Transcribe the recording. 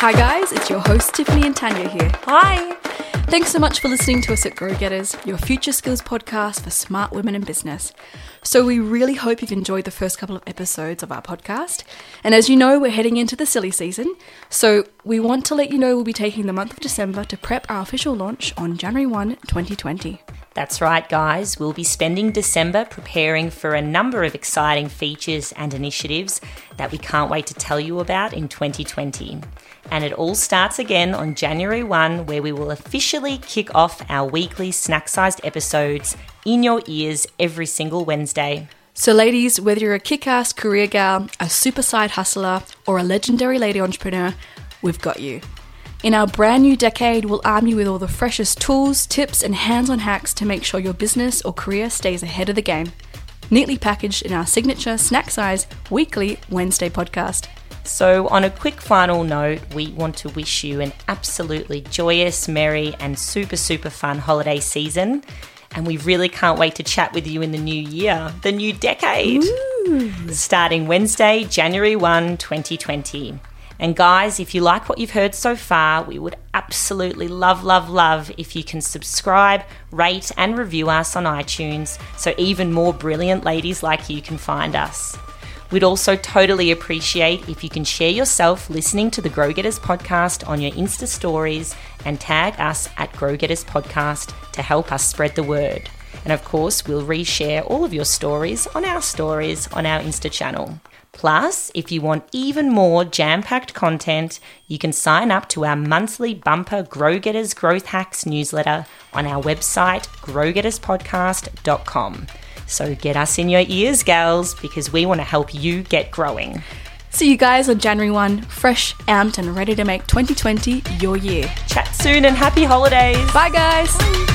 Hi, guys, it's your host Tiffany and Tanya here. Hi. Thanks so much for listening to us at Grow Getters, your future skills podcast for smart women in business. So, we really hope you've enjoyed the first couple of episodes of our podcast. And as you know, we're heading into the silly season. So, we want to let you know we'll be taking the month of December to prep our official launch on January 1, 2020. That's right, guys. We'll be spending December preparing for a number of exciting features and initiatives that we can't wait to tell you about in 2020. And it all starts again on January 1, where we will officially kick off our weekly snack sized episodes in your ears every single Wednesday. So, ladies, whether you're a kick ass career gal, a super side hustler, or a legendary lady entrepreneur, we've got you. In our brand new decade, we'll arm you with all the freshest tools, tips, and hands on hacks to make sure your business or career stays ahead of the game. Neatly packaged in our signature snack size weekly Wednesday podcast. So, on a quick final note, we want to wish you an absolutely joyous, merry, and super, super fun holiday season. And we really can't wait to chat with you in the new year, the new decade, Ooh. starting Wednesday, January 1, 2020. And guys, if you like what you've heard so far, we would absolutely love, love, love if you can subscribe, rate, and review us on iTunes so even more brilliant ladies like you can find us. We'd also totally appreciate if you can share yourself listening to the Grow Getters podcast on your Insta stories and tag us at Grow Getters Podcast to help us spread the word. And of course, we'll reshare all of your stories on our stories on our Insta channel. Plus, if you want even more jam packed content, you can sign up to our monthly bumper Grow Getters Growth Hacks newsletter on our website, growgetterspodcast.com. So get us in your ears, gals, because we want to help you get growing. See you guys on January 1, fresh, amped, and ready to make 2020 your year. Chat soon and happy holidays. Bye, guys. Bye.